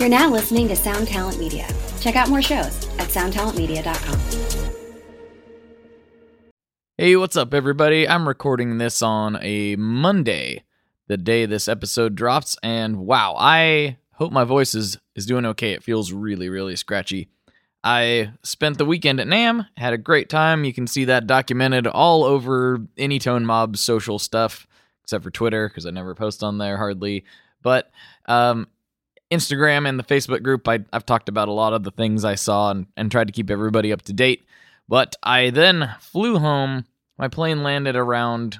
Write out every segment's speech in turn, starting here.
You're now listening to Sound Talent Media. Check out more shows at soundtalentmedia.com. Hey, what's up, everybody? I'm recording this on a Monday, the day this episode drops, and wow, I hope my voice is, is doing okay. It feels really, really scratchy. I spent the weekend at NAMM, had a great time. You can see that documented all over Anytone Mob social stuff, except for Twitter, because I never post on there hardly. But um, Instagram and the Facebook group, I, have talked about a lot of the things I saw and, and tried to keep everybody up to date. But I then flew home. My plane landed around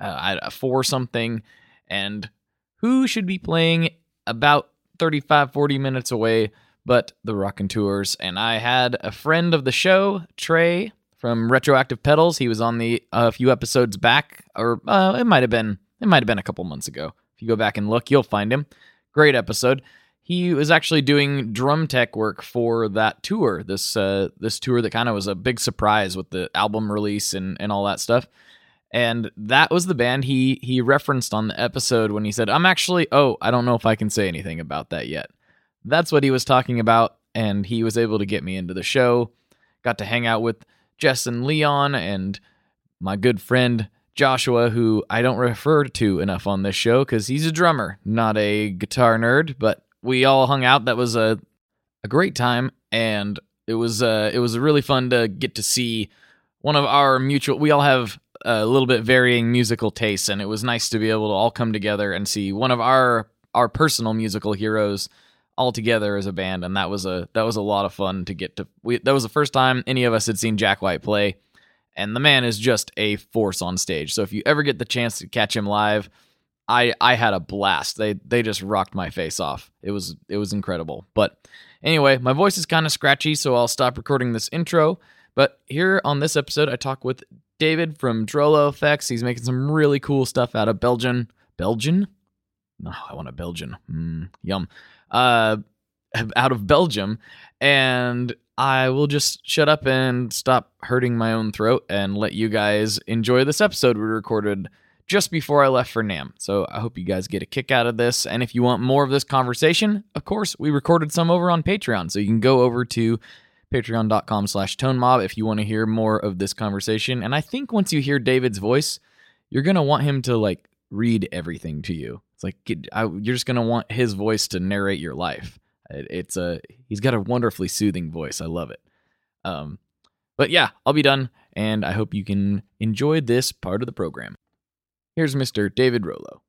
uh, four something, and who should be playing about 35, 40 minutes away but the Raconteurs. And I had a friend of the show, Trey from Retroactive Pedals. He was on the a uh, few episodes back, or uh, it might have been it might have been a couple months ago. If you go back and look, you'll find him. Great episode. He was actually doing drum tech work for that tour. This uh, this tour that kind of was a big surprise with the album release and and all that stuff. And that was the band he he referenced on the episode when he said, "I'm actually oh, I don't know if I can say anything about that yet." That's what he was talking about, and he was able to get me into the show. Got to hang out with Jess and Leon and my good friend Joshua, who I don't refer to enough on this show because he's a drummer, not a guitar nerd. But we all hung out. That was a a great time, and it was uh, it was really fun to get to see one of our mutual. We all have a little bit varying musical tastes, and it was nice to be able to all come together and see one of our our personal musical heroes all together as a band, and that was a that was a lot of fun to get to. We, that was the first time any of us had seen Jack White play, and the man is just a force on stage. So if you ever get the chance to catch him live, I I had a blast. They they just rocked my face off. It was it was incredible. But anyway, my voice is kind of scratchy, so I'll stop recording this intro. But here on this episode, I talk with David from Drolo Effects. He's making some really cool stuff out of Belgian. Belgian? No, oh, I want a Belgian. Mm, yum uh, out of Belgium, and I will just shut up and stop hurting my own throat and let you guys enjoy this episode we recorded just before I left for NAMM. So I hope you guys get a kick out of this. And if you want more of this conversation, of course, we recorded some over on Patreon. So you can go over to patreon.com slash tonemob if you want to hear more of this conversation. And I think once you hear David's voice, you're going to want him to like read everything to you. It's like I, you're just gonna want his voice to narrate your life. It, it's a he's got a wonderfully soothing voice. I love it. Um, but yeah, I'll be done, and I hope you can enjoy this part of the program. Here's Mr. David Rolo.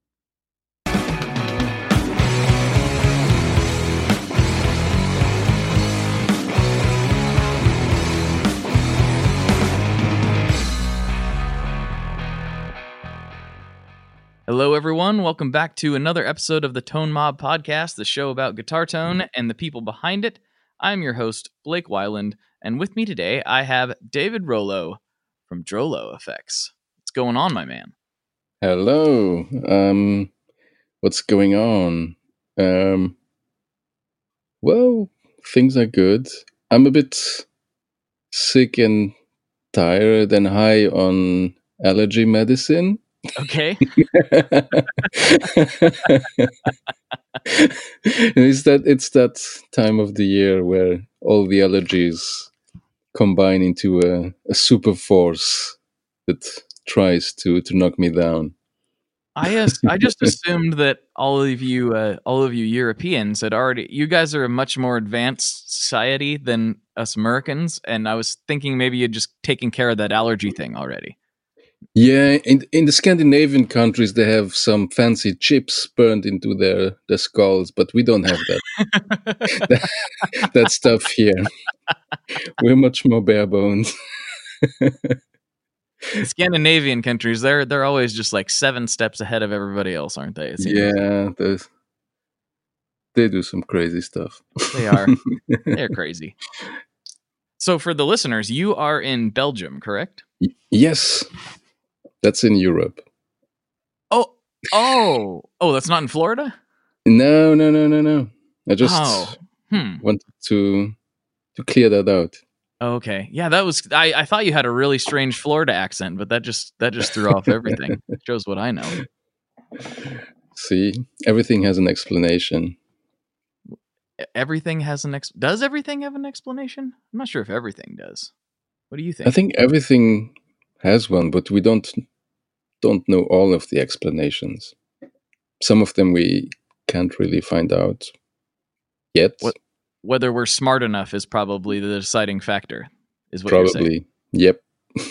Hello, everyone. Welcome back to another episode of the Tone Mob Podcast, the show about guitar tone and the people behind it. I'm your host, Blake Wyland, and with me today I have David Rolo from Drolo Effects. What's going on, my man? Hello. Um, what's going on? Um, well, things are good. I'm a bit sick and tired and high on allergy medicine Okay. it's that it's that time of the year where all the allergies combine into a, a super force that tries to to knock me down. I I just assumed that all of you uh, all of you Europeans had already you guys are a much more advanced society than us Americans and I was thinking maybe you'd just taken care of that allergy thing already. Yeah, in in the Scandinavian countries, they have some fancy chips burned into their their skulls, but we don't have that that, that, stuff here. We're much more bare bones. Scandinavian countries, they're they're always just like seven steps ahead of everybody else, aren't they? Yeah, they do some crazy stuff. They are. They're crazy. So, for the listeners, you are in Belgium, correct? Yes. That's in Europe. Oh, oh, oh! That's not in Florida. No, no, no, no, no. I just oh. hmm. wanted to to clear that out. Okay, yeah, that was. I, I thought you had a really strange Florida accent, but that just that just threw off everything. it shows what I know. See, everything has an explanation. everything has an ex. Does everything have an explanation? I'm not sure if everything does. What do you think? I think everything has one, but we don't don't know all of the explanations. Some of them we can't really find out yet. What, whether we're smart enough is probably the deciding factor. Is what probably. You're saying. Yep.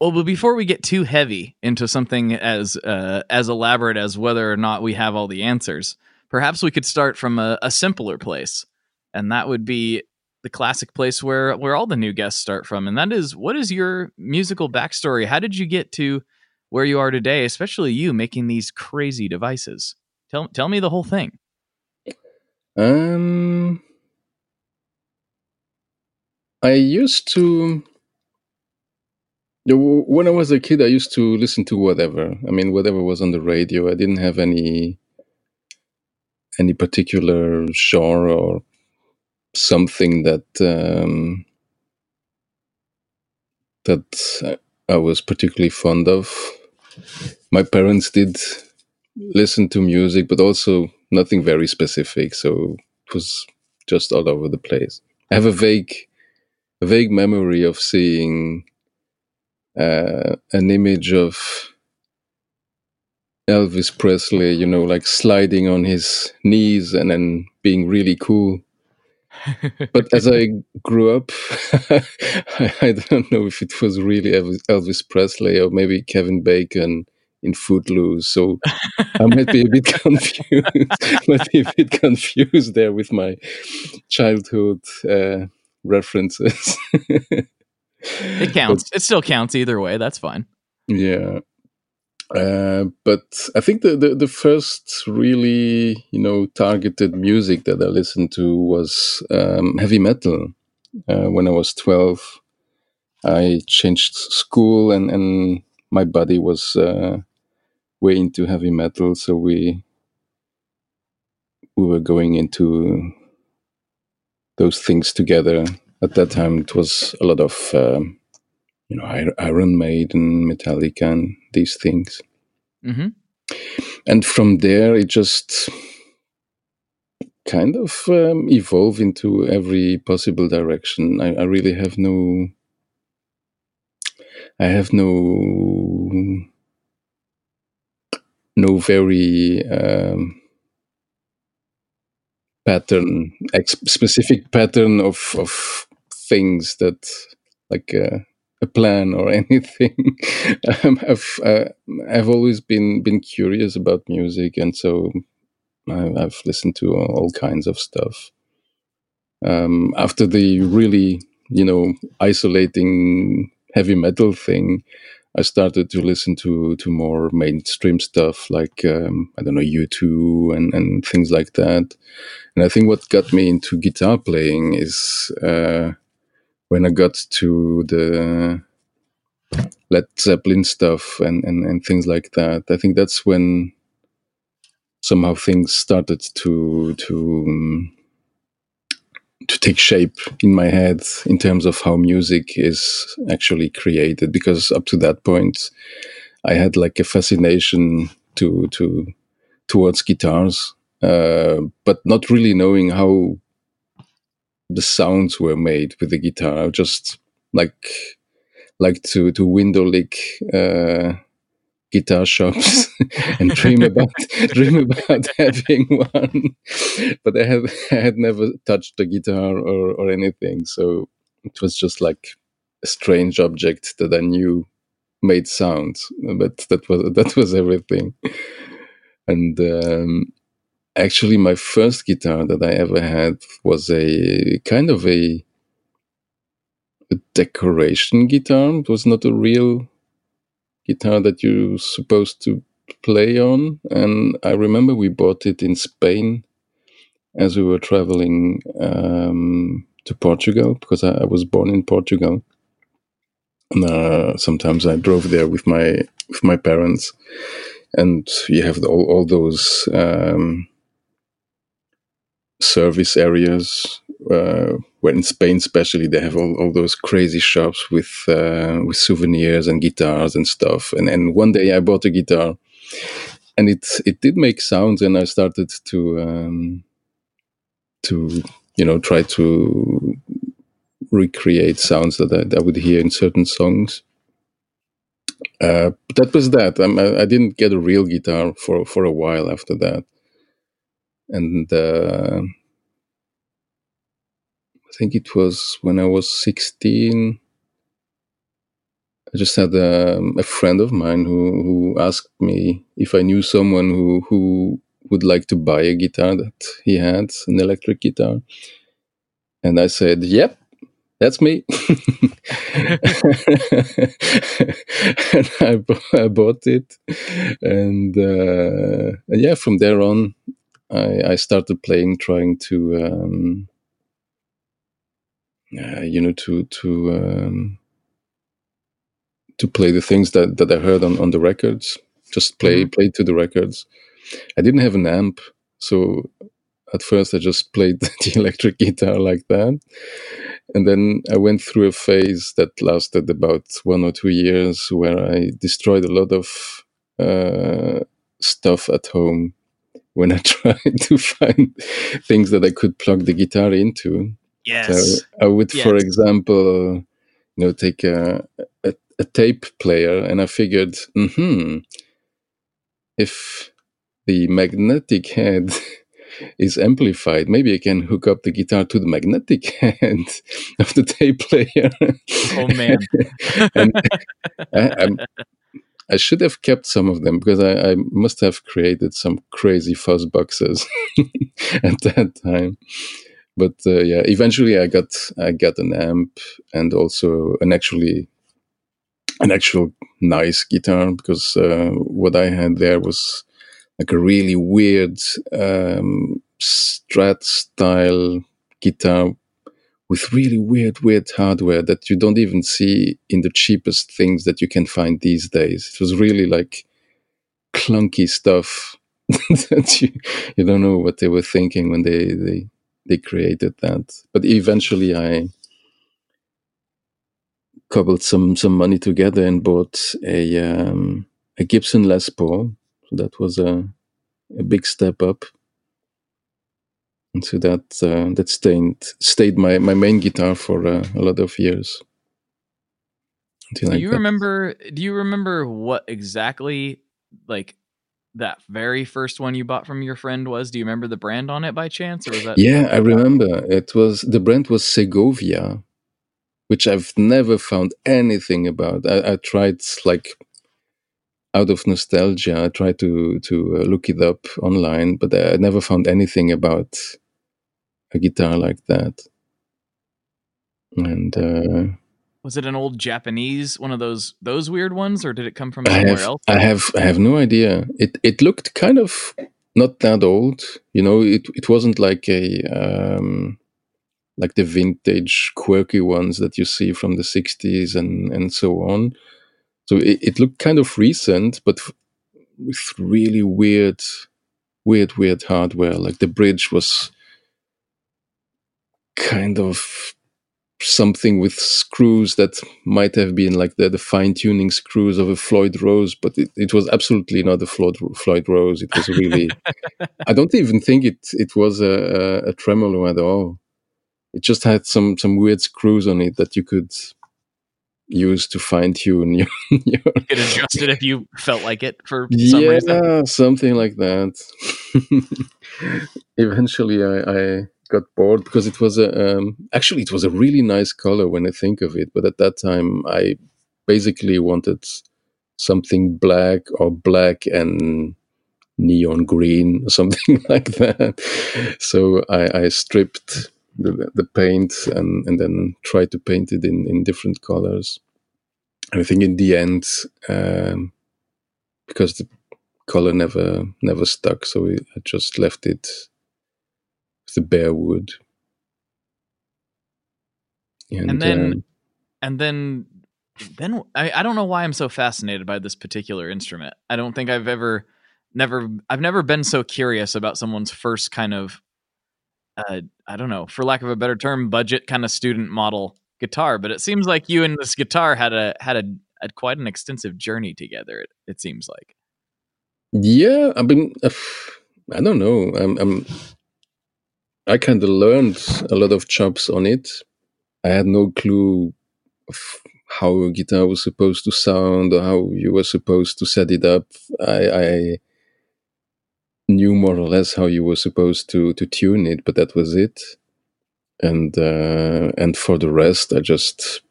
well, but before we get too heavy into something as uh, as elaborate as whether or not we have all the answers, perhaps we could start from a, a simpler place, and that would be the classic place where where all the new guests start from, and that is what is your musical backstory? How did you get to where you are today, especially you making these crazy devices? Tell tell me the whole thing. Um, I used to. When I was a kid, I used to listen to whatever. I mean, whatever was on the radio. I didn't have any any particular genre or something that um, that I was particularly fond of. My parents did listen to music, but also nothing very specific. So it was just all over the place. I have a vague, a vague memory of seeing uh, an image of Elvis Presley, you know, like sliding on his knees and then being really cool but as I grew up, I, I, don't know if it was really Elvis Presley or maybe Kevin Bacon in Footloose. So I might be a bit confused. might be a bit confused there with my childhood uh, references. it counts. But, it still counts either way. That's fine. Yeah. Uh, but I think the, the, the first really you know targeted music that I listened to was um, heavy metal. Uh, when I was twelve, I changed school and and my buddy was uh, way into heavy metal, so we we were going into those things together. At that time, it was a lot of um, you know Iron Maiden, Metallica, and these things. Mm-hmm. And from there, it just kind of um, evolve into every possible direction. I, I, really have no, I have no, no very um, pattern, specific pattern of of things that like. Uh, a plan or anything. um, I've uh, I've always been been curious about music, and so I, have listened to all kinds of stuff. Um, after the really you know isolating heavy metal thing, I started to listen to to more mainstream stuff like um, I don't know U2 and and things like that. And I think what got me into guitar playing is uh, when I got to the Led Zeppelin stuff and, and, and things like that, I think that's when somehow things started to to um, to take shape in my head in terms of how music is actually created. Because up to that point, I had like a fascination to to towards guitars, uh, but not really knowing how the sounds were made with the guitar. I just like like to to window lick uh, guitar shops and dream about dream about having one. But I had I had never touched a guitar or or anything, so it was just like a strange object that I knew made sounds. But that was that was everything. And um, actually my first guitar that I ever had was a kind of a, a decoration guitar. It was not a real guitar that you're supposed to play on. And I remember we bought it in Spain as we were traveling um, to Portugal because I, I, was born in Portugal. And, uh, sometimes I drove there with my with my parents, and you have all all those um, service areas uh, where in Spain especially they have all, all those crazy shops with uh, with souvenirs and guitars and stuff and and one day I bought a guitar and it it did make sounds, and I started to um, to you know try to recreate sounds that I, I would hear in certain songs. Uh, that was that. I, I didn't get a real guitar for for a while after that, and uh, think it was when I was sixteen. I just had a, um, a friend of mine who who asked me if I knew someone who who would like to buy a guitar that he had, an electric guitar, and I said, "Yep, that's me. and I, I, bought it, and, uh, and, yeah, from there on, I, I started playing, trying to, um, uh, you know, to to um, to play the things that, that I heard on, on the records. Just play mm-hmm. play to the records. I didn't have an amp, so at first I just played the electric guitar like that. And then I went through a phase that lasted about one or two years where I destroyed a lot of uh, stuff at home when I tried to find things that I could plug the guitar into. Yes. So I would, yes. for example, you know, take a, a, a tape player and I figured, hmm, if the magnetic head is amplified. Maybe I can hook up the guitar to the magnetic head of the tape player. Oh man! I, I, should have kept some of them because I, I must have created some crazy fuzz boxes at that time. But uh, yeah, eventually I got I got an amp and also an actually an actual nice guitar because uh, what I had there was like a really weird um, Strat style guitar with really weird, weird hardware that you don't even see in the cheapest things that you can find these days. It was really like clunky stuff that you, you don't know what they were thinking when they, they, they created that. But eventually I cobbled some, some money together and bought a, um, a Gibson Les Paul so that was a, a big step up. And so that uh, that stayed stayed my, my main guitar for uh, a lot of years. Do you remember? Do you remember what exactly like that very first one you bought from your friend was? Do you remember the brand on it by chance, or was that? Yeah, I remember. It was the brand was Segovia, which I've never found anything about. I, I tried like out of nostalgia, I tried to to uh, look it up online, but I never found anything about a guitar like that. And uh, was it an old Japanese one of those those weird ones, or did it come from somewhere I have, else? I have I have no idea. It it looked kind of not that old, you know. It it wasn't like a um, like the vintage quirky ones that you see from the 60s and and so on so it, it looked kind of recent, but with really weird, weird, weird hardware. Like the bridge was kind of something with screws that might have been like the, the fine tuning screws of a Floyd Rose, but it, it was absolutely not a Floyd, Floyd Rose. It was really, I don't even think it, it was a, a, a tremolo at all. It just had some, some weird screws on it that you could use to fine tune your, your... You could adjust it if you felt like it for some yeah, reason. something like that. Eventually, I, I, got bored because it was a um, actually it was a really nice color when I think of it, but at that time I basically wanted something black or black and neon green or something like that. So I, I stripped the, the paint and, and then tried to paint it in, in different colors. And I think in the end, um, because the color never never stuck, so I just left it the bare wood. And, and then, um, and then, then I, I don't know why I'm so fascinated by this particular instrument. I don't think I've ever, never, I've never been so curious about someone's first kind of uh, I don't know, for lack of a better term, budget kind of student model guitar. But it seems like you and this guitar had a had a had quite an extensive journey together. It, it seems like. Yeah, I mean, uh, I don't know. I'm, I'm I kind of learned a lot of chops on it. I had no clue of how a guitar was supposed to sound or how you were supposed to set it up. I, I knew more or less how you were supposed to to tune it, but that was it. And uh, and for the rest, I just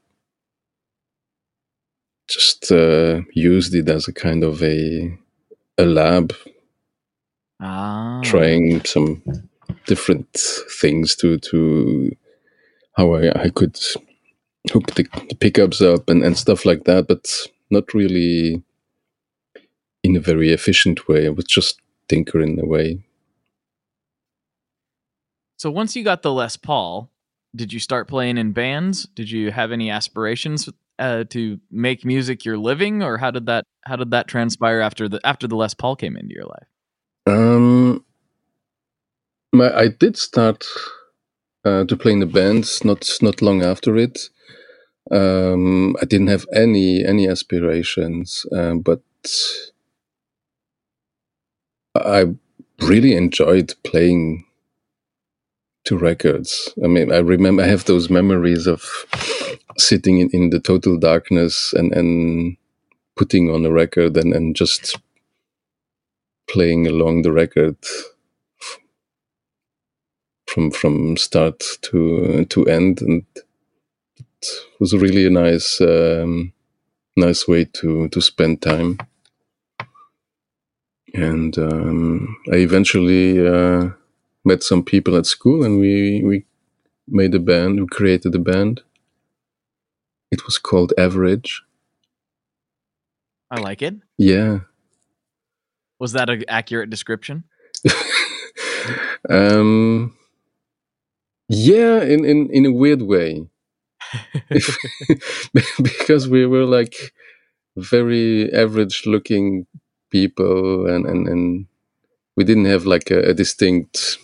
just uh, used it as a kind of a a lab, Ah. trying some different things to to how I, I could hook the, the pickups up and, and stuff like that, but not really in a very efficient way. I was just tinkering away. So once you got the Les Paul, did you start playing in bands? Did you have any aspirations uh, to make music your living, or how did that how did that transpire after the after the Les Paul came into your life? Um, my, I did start uh, to play in the bands not not long after it. Um, I didn't have any any aspirations, um, but I really enjoyed playing to records. I mean, I remember I have those memories of sitting in, in the total darkness and and putting on a record and and just playing along the record from from start to to end and it was really a nice um, nice way to to spend time and um, I eventually uh, met some people at school and we we made a band we created a band it was called average I like it. yeah Was that an accurate description? um yeah in in in a weird way. Because we were like very average looking people and and, and we didn't have like a, a distinct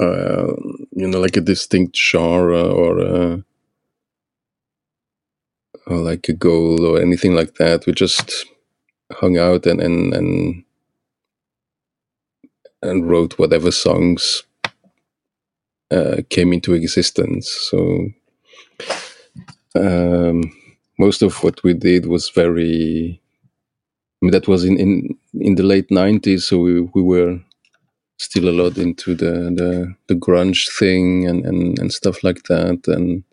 uh you know like a distinct genre or uh or like a goal or anything like that. We just hung out and and and, and wrote whatever songs uh, came into existence. So um, most of what we did was very. I mean, that was in, in in the late nineties, so we, we were still a lot into the the, the grunge thing and, and, and stuff like that, and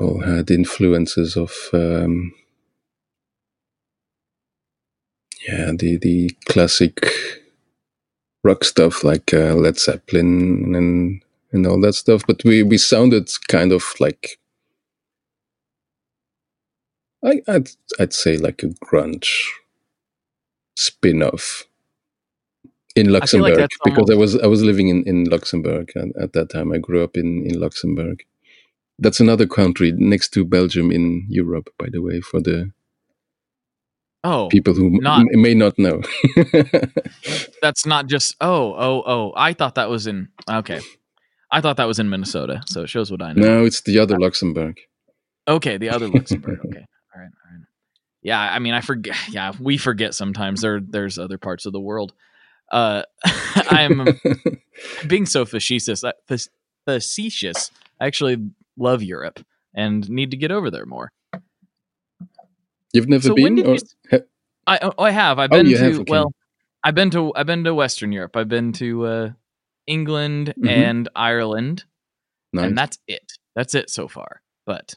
all had influences of um, yeah the the classic rock stuff like uh, Led Zeppelin and and all that stuff. But we we sounded kind of like I I'd I'd say like a grunge spin-off in like Luxembourg that's because I was I was living in in Luxembourg at, at that time. I grew up in in Luxembourg. That's another country next to Belgium in Europe, by the way, for the Oh, people who m- may not know. that's not just. Oh, oh, oh. I thought that was in. Okay, I thought that was in Minnesota. So it shows what I know. no, it's the other Luxembourg. Okay, the other Luxembourg. Okay, all right, all right. Yeah, I mean, I forget. Yeah, we forget sometimes. There, there's other parts of the world. Uh, I'm being so facetious. uh, Facetious. I actually love Europe and need to get over there more. You've never So been? Or, you I, oh, I have. I've Oh, been you to. have, okay. Well, I've been to. I've been to Western Europe. I've been to uh, England Mhm. and Ireland, nice. and that's it. That's it so far. But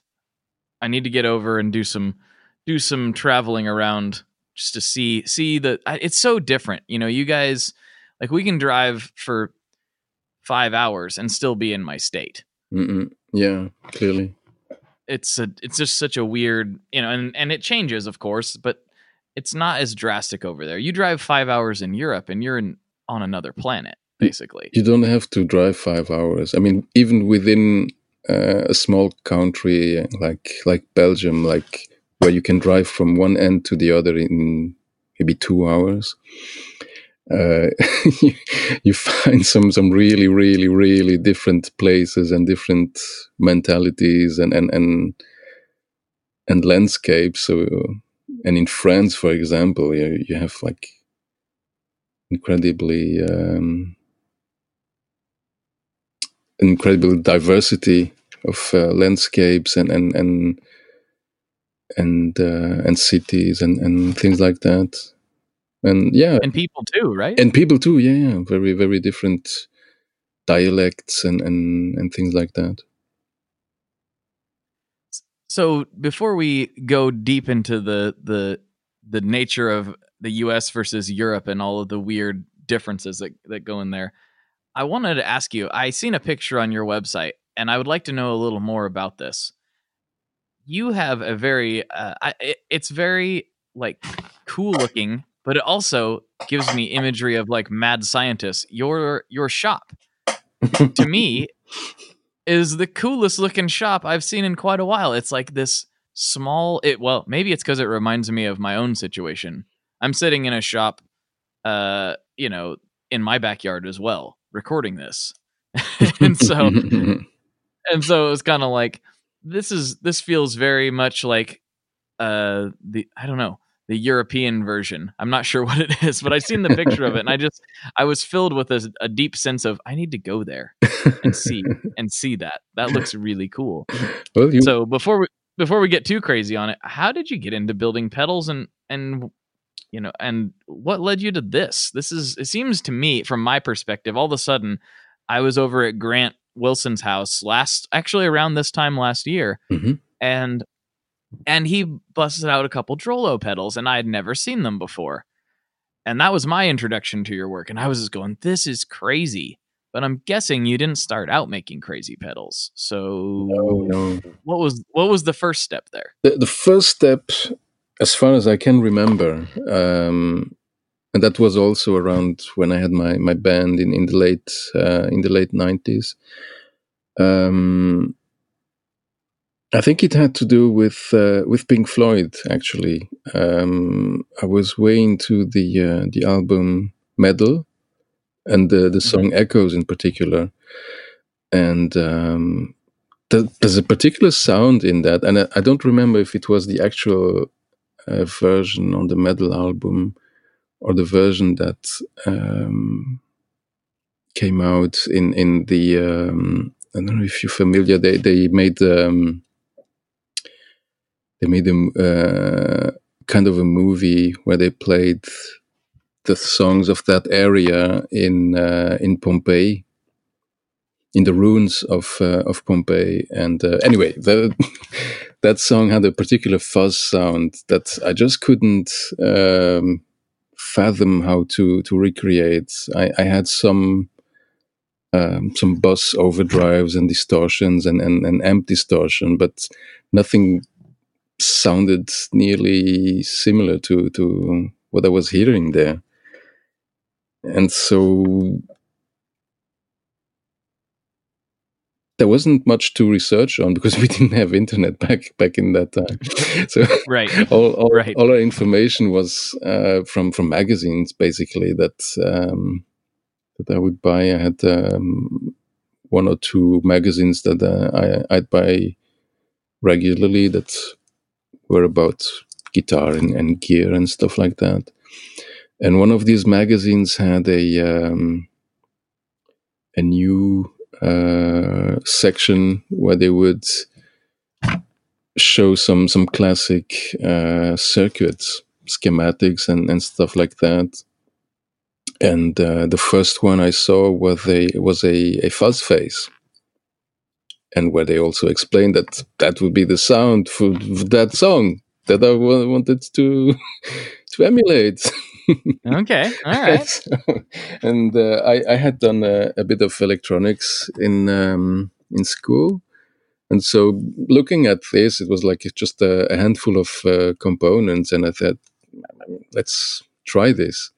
I need to get over and do some do some traveling around just to see see the. It's so different, you know. You guys like we can drive for five hours and still be in my state. Mm-mm. Yeah, clearly. It's a it's just such a weird you know, and and it changes of course, but it's not as drastic over there. You drive five hours in Europe and you're in on another planet basically. You don't have to drive five hours. I mean, even within uh, a small country like like Belgium, like where you can drive from one end to the other in maybe two hours, uh, you, you find some some really really really different places and different mentalities and and and, and landscapes. So and in France, for example, you, you have like incredibly um, incredible diversity of uh, landscapes and and and and uh, and cities and and things like that and yeah. And people too right? And people too yeah, yeah. Very very different dialects and and and things like that. So before we go deep into the the the nature of the US versus Europe and all of the weird differences that, that go in there I wanted to ask you I seen a picture on your website and I would like to know a little more about this. You have a very, uh, I, it, it's very like cool looking, but it also gives me imagery of like mad scientists. Your your shop, to me, is the coolest looking shop I've seen in quite a while. It's like this small. It well, maybe it's because it reminds me of my own situation. I'm sitting in a shop, uh, you know, in my backyard as well, recording this, and so and so it was kind of like this is this feels very much like uh the I don't know the European version. I'm not sure what it is, but I've seen the picture of it, and I just I was filled with a, a deep sense of I need to go there and see and see that. That looks really cool. Well, you... So before we before we get too crazy on it, how did you get into building pedals and and you know and what led you to this? This is it seems to me from my perspective, all of a sudden I was over at Grant Wilson's house last, actually around this time last year, mm-hmm. and and he busted out a couple Drolo pedals, and I had never seen them before, and that was my introduction to your work. And I was just going, "This is crazy." But I'm guessing you didn't start out making crazy pedals. So no, no. what was what was the first step there? The, the first step, as far as I can remember, um, and that was also around when I had my my band in in the late uh, in the late nineties. Um, I think it had to do with uh, with Pink Floyd. Actually, um, I was way into the uh, the album Meddle and the the song mm-hmm. Echoes in particular, and um, there's a particular sound in that, and I, I, don't remember if it was the actual uh, version on the Meddle album or the version that um, came out in in the um, I don't know if you're familiar. They they made um, they made a uh, kind of a movie where they played the songs of that area in uh, in Pompeii, in the ruins of uh, of Pompeii. And uh, anyway, the, that song had a particular fuzz sound that I just couldn't um, fathom how to to recreate. I, I had some um, some Boss overdrives and distortions and, and, and amp distortion, but nothing sounded nearly similar to to what I was hearing there. And so there wasn't much to research on because we didn't have internet back back in that time. So right, all all, right. all our information was uh, from from magazines basically that um, that I would buy. I had um, one or two magazines that uh, I, I'd buy regularly that were about guitar and, and, gear and stuff like that. And one of these magazines had a um, a new uh, section where they would show some some classic uh, circuits, schematics, and, and stuff like that. And uh, the first one I saw was a was a, a fuzz face, and where they also explained that that would be the sound for, for that song that I wanted to to emulate. okay, all right. so, and uh, I, I had done a, a, bit of electronics in um, in school, and so looking at this, it was like just a, a handful of uh, components, and I thought, let's try this,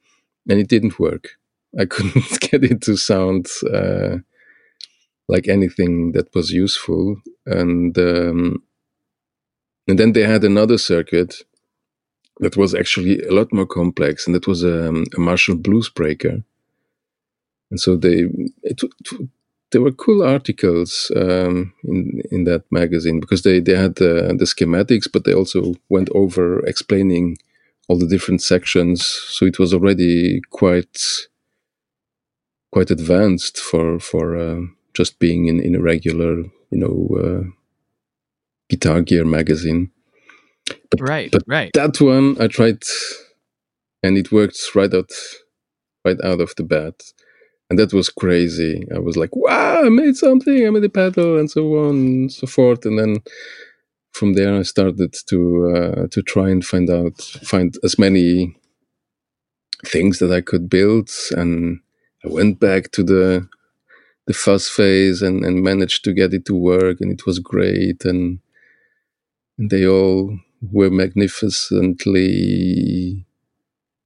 and it didn't work. I couldn't get it to sound uh, like anything that was useful, and um, and then they had another circuit that was actually a lot more complex, and that was a, um, a Marshall Blues Breaker. And so they it, there were cool articles um, in in that magazine because they they had the, the schematics, but they also went over explaining all the different sections. So it was already quite quite advanced for for uh, just being in in a regular you know uh, guitar gear magazine. But, right, but right. That one I tried, and it worked right out right out of the bat and that was crazy. I was like, "Wow, I made something! I made a pedal, and so on and so forth." And then from there, I started to uh, to try and find out, find as many things that I could build, and I went back to the the fuzz face and, and managed to get it to work, and it was great, and, they all were magnificently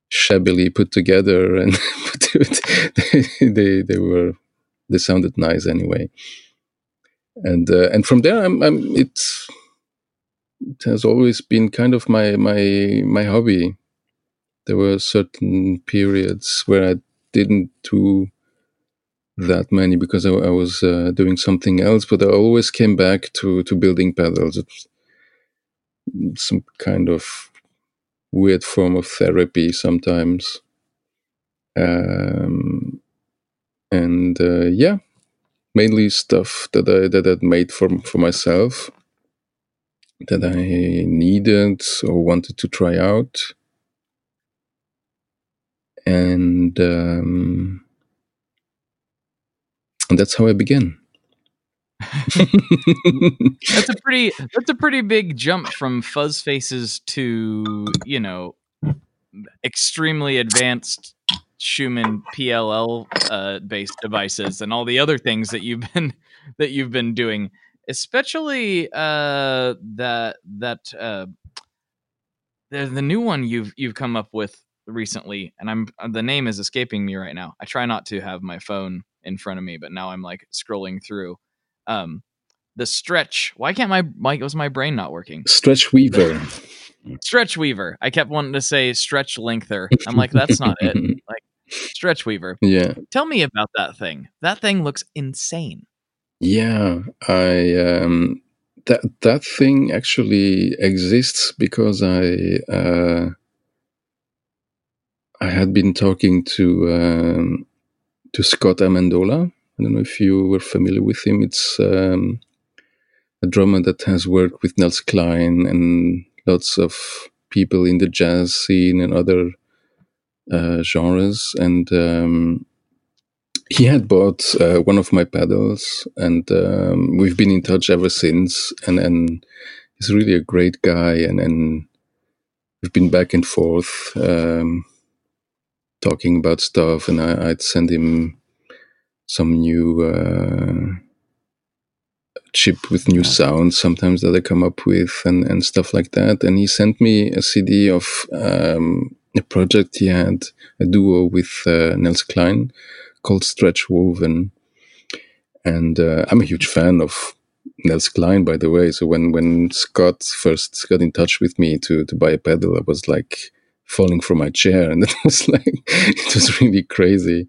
shabbily put together and they they were they sounded nice anyway. And uh, and from there I'm, I'm it it has always been kind of my my my hobby. There were certain periods where I didn't do that many because I, I was uh, doing something else but I always came back to to building pedals it's some kind of weird form of therapy sometimes. Um, and uh, yeah, mainly stuff that I that I made for for myself that I needed or wanted to try out, and um, and that's how I began. that's a pretty that's a pretty big jump from fuzz faces to you know extremely advanced Schumann PLL uh, based devices and all the other things that you've been that you've been doing, especially uh, that that uh, the the new one you've you've come up with recently, and I'm the name is escaping me right now. I try not to have my phone in front of me, but now I'm like scrolling through um, the stretch. Why can't my why was my brain not working? Stretch Weaver. stretch Weaver. I kept wanting to say stretch lengther. I'm like, that's not it. Like stretch Weaver. Yeah. Tell me about that thing. That thing looks insane. Yeah, I um that that thing actually exists because I uh I had been talking to um to Scott Amendola I don't know if you were familiar with him. It's um, a drummer that has worked with Nels Cline and lots of people in the jazz scene and other uh, genres. And um, he had bought uh, one of my pedals, and um, we've been in touch ever since. And, and he's really a great guy, and, and we've been back and forth um, talking about stuff. And I, would send him some new uh, chip with new sounds sometimes that I come up with and, and stuff like that. And he sent me a CD of um, a project he had, a duo with uh, Nels Cline called Stretch Woven. And uh, I'm a huge fan of Nels Cline, by the way. So when, when Scott first got in touch with me to, to buy a pedal, I was like, falling from my chair, and it was like it was really crazy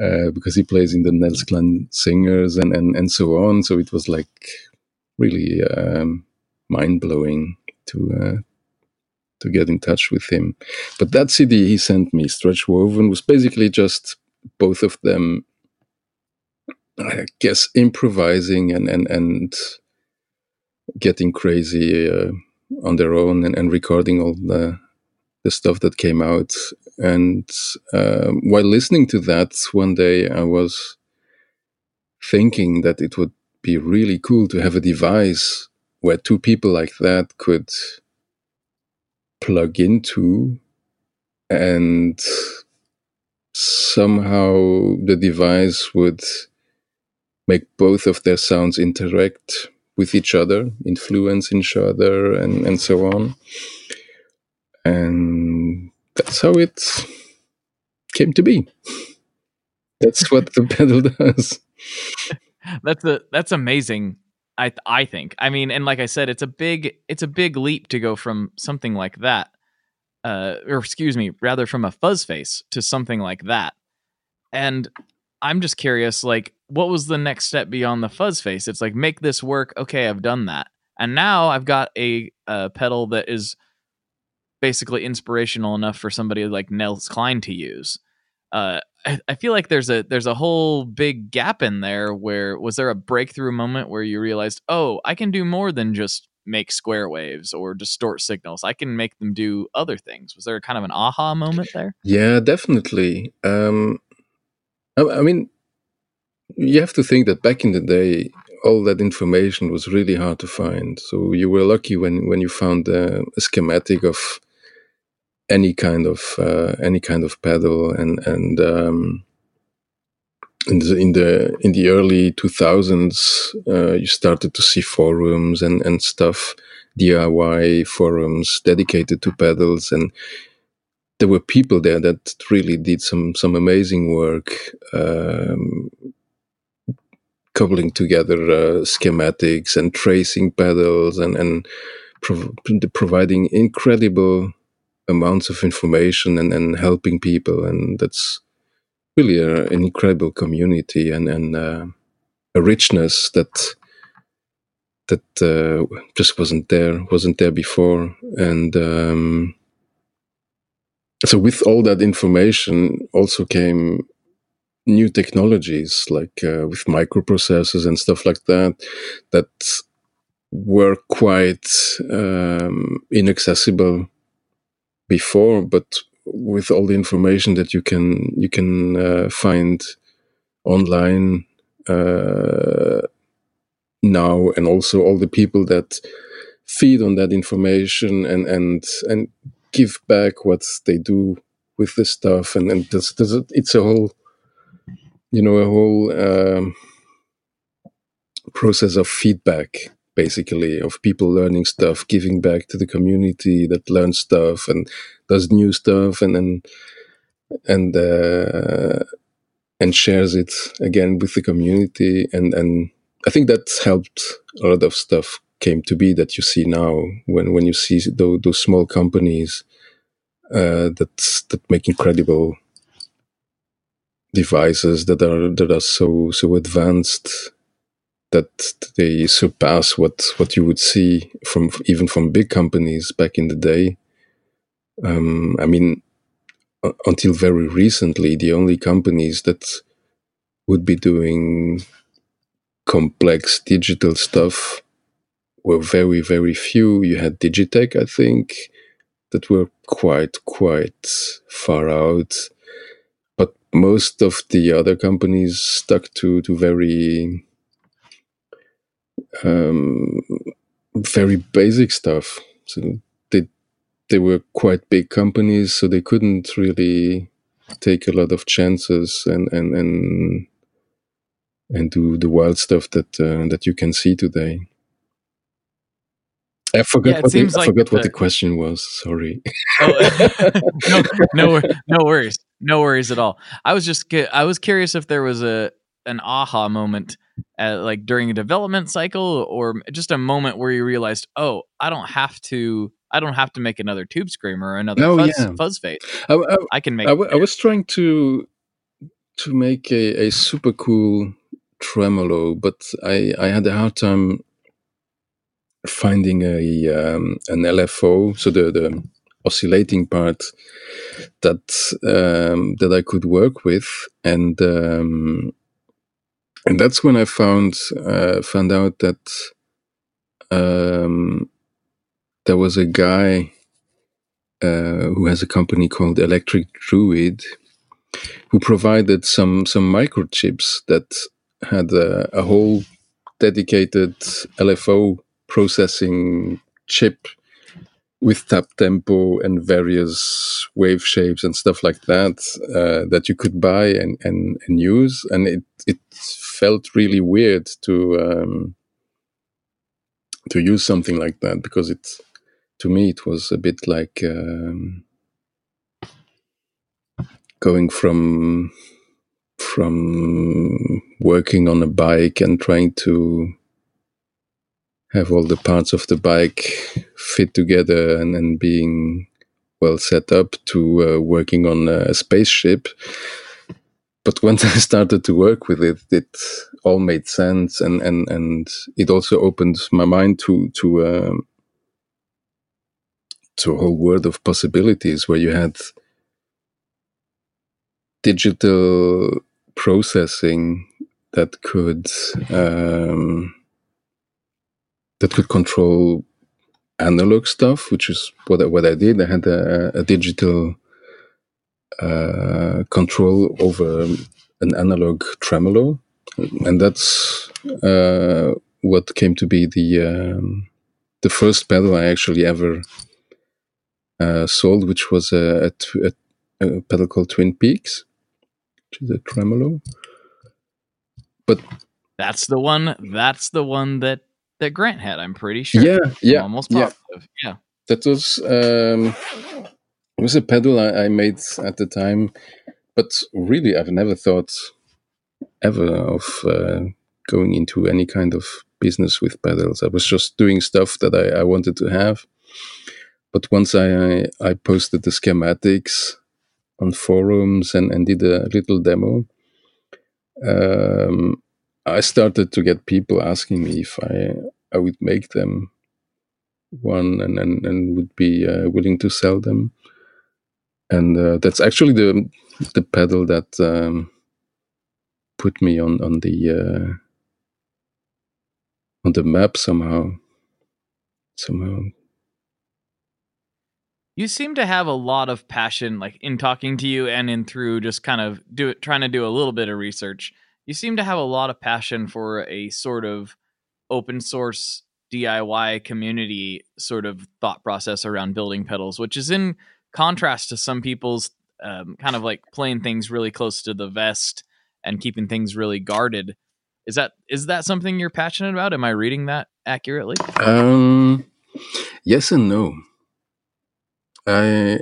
uh, because he plays in the Nels Cline Singers and and and so on. So it was like really um, mind blowing to uh, to get in touch with him. But that CD he sent me, Stretch Woven, was basically just both of them. I guess improvising and and and getting crazy uh, on their own and, and recording all the the stuff that came out. And uh, while listening to that one day, I was thinking that it would be really cool to have a device where two people like that could plug into and somehow the device would make both of their sounds interact with each other, influence each other, and, and so on and that's how it came to be. That's what the pedal does. that's a that's amazing. I I think. I mean, and like I said, it's a big it's a big leap to go from something like that, uh, or excuse me, rather from a fuzz face to something like that. And I'm just curious, like, what was the next step beyond the fuzz face? It's like make this work. Okay, I've done that, and now I've got a, a pedal that is basically inspirational enough for somebody like Nels Cline to use. Uh, I, feel like there's a there's a whole big gap in there. Where was there a breakthrough moment where you realized, oh, I can do more than just make square waves or distort signals. I can make them do other things. Was there kind of an aha moment there? Yeah, definitely. Um, I, I mean, you have to think that back in the day, all that information was really hard to find. So you were lucky when when you found uh, a schematic of any kind of uh, any kind of pedal and and um, in the in the in the early 2000s uh, you started to see forums and and stuff DIY forums dedicated to pedals. And there were people there that really did some some amazing work um, coupling together uh, schematics and tracing pedals and and prov- providing incredible amounts of information and, and helping people and that's really a, an incredible community and and uh, a richness that that uh, just wasn't there wasn't there before. And um, so with all that information also came new technologies like uh, with microprocessors and stuff like that that were quite um, inaccessible before, but with all the information that you can you can uh, find online uh, now, and also all the people that feed on that information and and and give back what they do with the stuff, and and there's a, it's a whole you know a whole um, process of feedback basically of people learning stuff, giving back to the community that learns stuff and does new stuff, and then and uh, and shares it again with the community, and and I think that's helped a lot of stuff came to be that you see now when when you see those, those small companies uh, that that make incredible devices that are that are so so advanced that they surpass what what you would see from even from big companies back in the day. Um, I mean, until very recently, the only companies that would be doing complex digital stuff were very very few. You had Digitech, I think, that were quite quite far out. But most of the other companies stuck to to very um, very basic stuff. So they they were quite big companies, so they couldn't really take a lot of chances and and and and do the wild stuff that uh, that you can see today. I forgot. Yeah, what, the, I forgot what the question was. Sorry. Oh, no, no, no worries. No worries at all. I was just I was curious if there was a an aha moment uh, like during a development cycle or just a moment where you realized oh i don't have to i don't have to make another tube screamer or another oh, fuzz, yeah. fuzz face. I, I, I, can make I, w- I was trying to to make a, a super cool tremolo but i i had a hard time finding a um, an lfo so the the oscillating part that um, that I could work with, and um, and that's when I found uh, found out that um, there was a guy uh, who has a company called Electric Druid who provided some some microchips that had a, a whole dedicated LFO processing chip with tap tempo and various wave shapes and stuff like that uh, that you could buy and, and, and use. And it, it felt really weird to um, to use something like that because it to me it was a bit like um, going from from working on a bike and trying to have all the parts of the bike fit together and being well set up to uh, working on a spaceship but once I started to work with it, it all made sense, and and and it also opened my mind to to um, to a whole world of possibilities where you had digital processing that could um, that could control analog stuff, which is what I, what I did. I had a, a digital uh, control over an analog tremolo, and that's uh, what came to be the um, the first pedal I actually ever uh, sold, which was a, a, a, pedal called Twin Peaks, which is a tremolo. But that's the one. That's the one that that Grant had. I'm pretty sure. Yeah, yeah, I'm almost positive. Yeah. yeah. That was um, it was a pedal I, I made at the time, but really I've never thought ever of uh, going into any kind of business with pedals. I was just doing stuff that I, I wanted to have. But once I, I posted the schematics on forums and, and did a little demo, um, I started to get people asking me if I I would make them one and and, and would be uh, willing to sell them. And uh, that's actually the the pedal that um, put me on on the uh, on the map somehow. Somehow. You seem to have a lot of passion, like in talking to you and in through just kind of do it, trying to do a little bit of research. You seem to have a lot of passion for a sort of open source DIY community sort of thought process around building pedals, which is in contrast to some people's um, kind of like playing things really close to the vest and keeping things really guarded. Is that is that something you're passionate about? Am I reading that accurately? Um, yes and no. I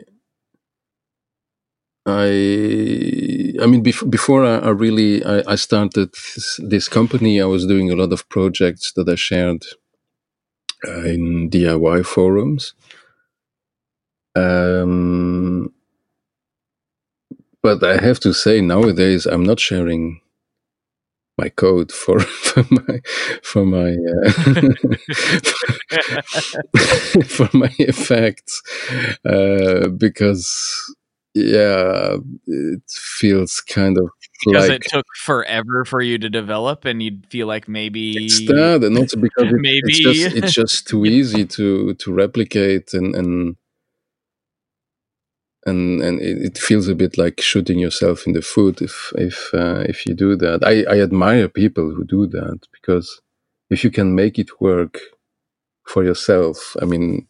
I I mean before before I, I really I, I started this, this, company I was doing a lot of projects that I shared uh, in DIY forums. Um, but I have to say nowadays I'm not sharing my code for for my for my uh, for my effects uh, because yeah, it feels kind of because like it took forever for you to develop, and you'd feel like maybe it's that, and also because it, maybe it's just, it's just too easy to to replicate, and and and and it, feels a bit like shooting yourself in the foot if if uh, if you do that. I I admire people who do that because if you can make it work for yourself, I mean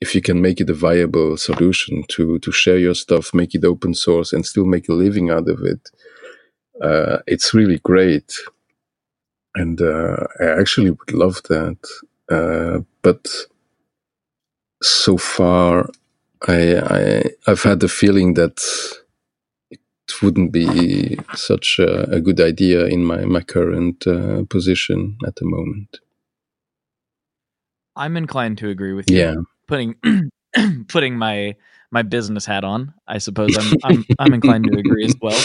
if you can make it a viable solution to to share your stuff, make it open source, and still make a living out of it, uh, it's really great. And uh, I actually would love that, uh, but so far, I, I I've had the feeling that it wouldn't be such a, a good idea in my my current uh, position at the moment. I'm inclined to agree with you. Yeah putting putting my my business hat on. I suppose I'm I'm, I'm inclined to agree as well.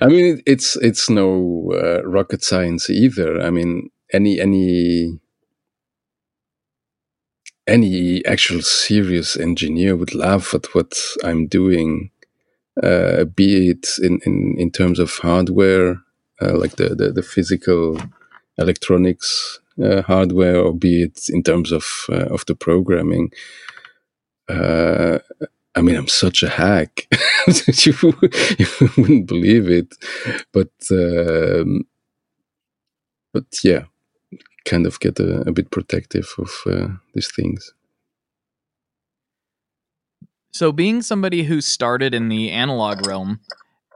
I mean, it's it's no uh, rocket science either. I mean, any any any actual serious engineer would laugh at what I'm doing, uh, be it in, in, in terms of hardware, uh, like the, the, the, physical electronics uh, hardware, or be it in terms of uh, of the programming. Uh, I mean, I'm such a hack. you, you, wouldn't believe it, but um, but yeah, kind of get a, a bit protective of uh, these things. So, being somebody who started in the analog realm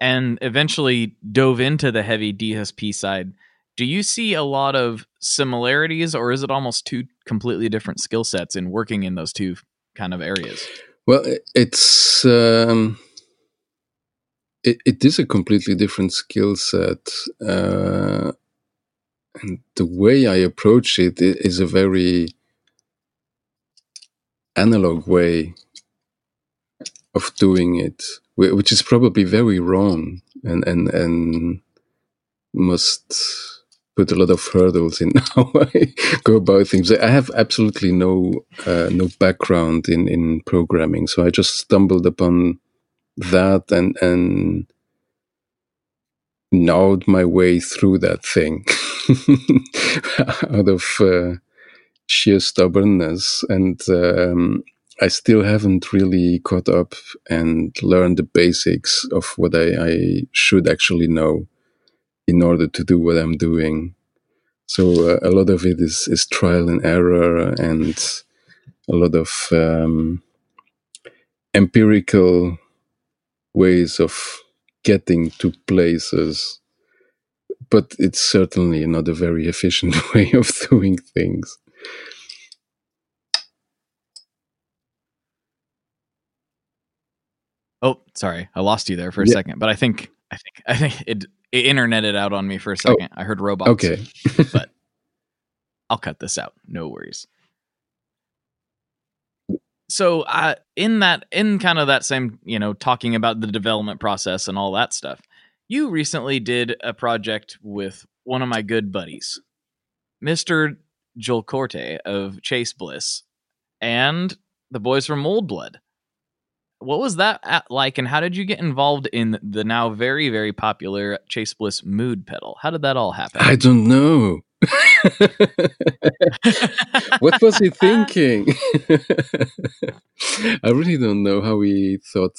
and eventually dove into the heavy DSP side, do you see a lot of similarities or is it almost two completely different skill sets in working in those two kind of areas well it's um, it, it is a completely different skill set uh, and the way i approach it is a very analog way of doing it, which is probably very wrong and and and must put a lot of hurdles in how I go about things. I have absolutely no uh, no background in in programming, so I just stumbled upon that and and gnawed my way through that thing out of uh, sheer stubbornness and um, I still haven't really caught up and learned the basics of what I, I should actually know in order to do what I'm doing. So uh, a lot of it is, is trial and error and a lot of um, empirical ways of getting to places. But it's certainly not a very efficient way of doing things. Oh, sorry, I lost you there for a yeah. second, but I think I think I think it, it interneted out on me for a oh, second. Oh, I heard robots. Okay, but I'll cut this out. No worries. So, uh, in that, in kind of that same, you know, talking about the development process and all that stuff, you recently did a project with one of my good buddies, Mister Joel Korte of Chase Bliss, and the boys from Old Blood. What was that like and how did you get involved in the now very very popular chase bliss mood pedal? How did that all happen? I don't know. What was he thinking? I really don't know how he thought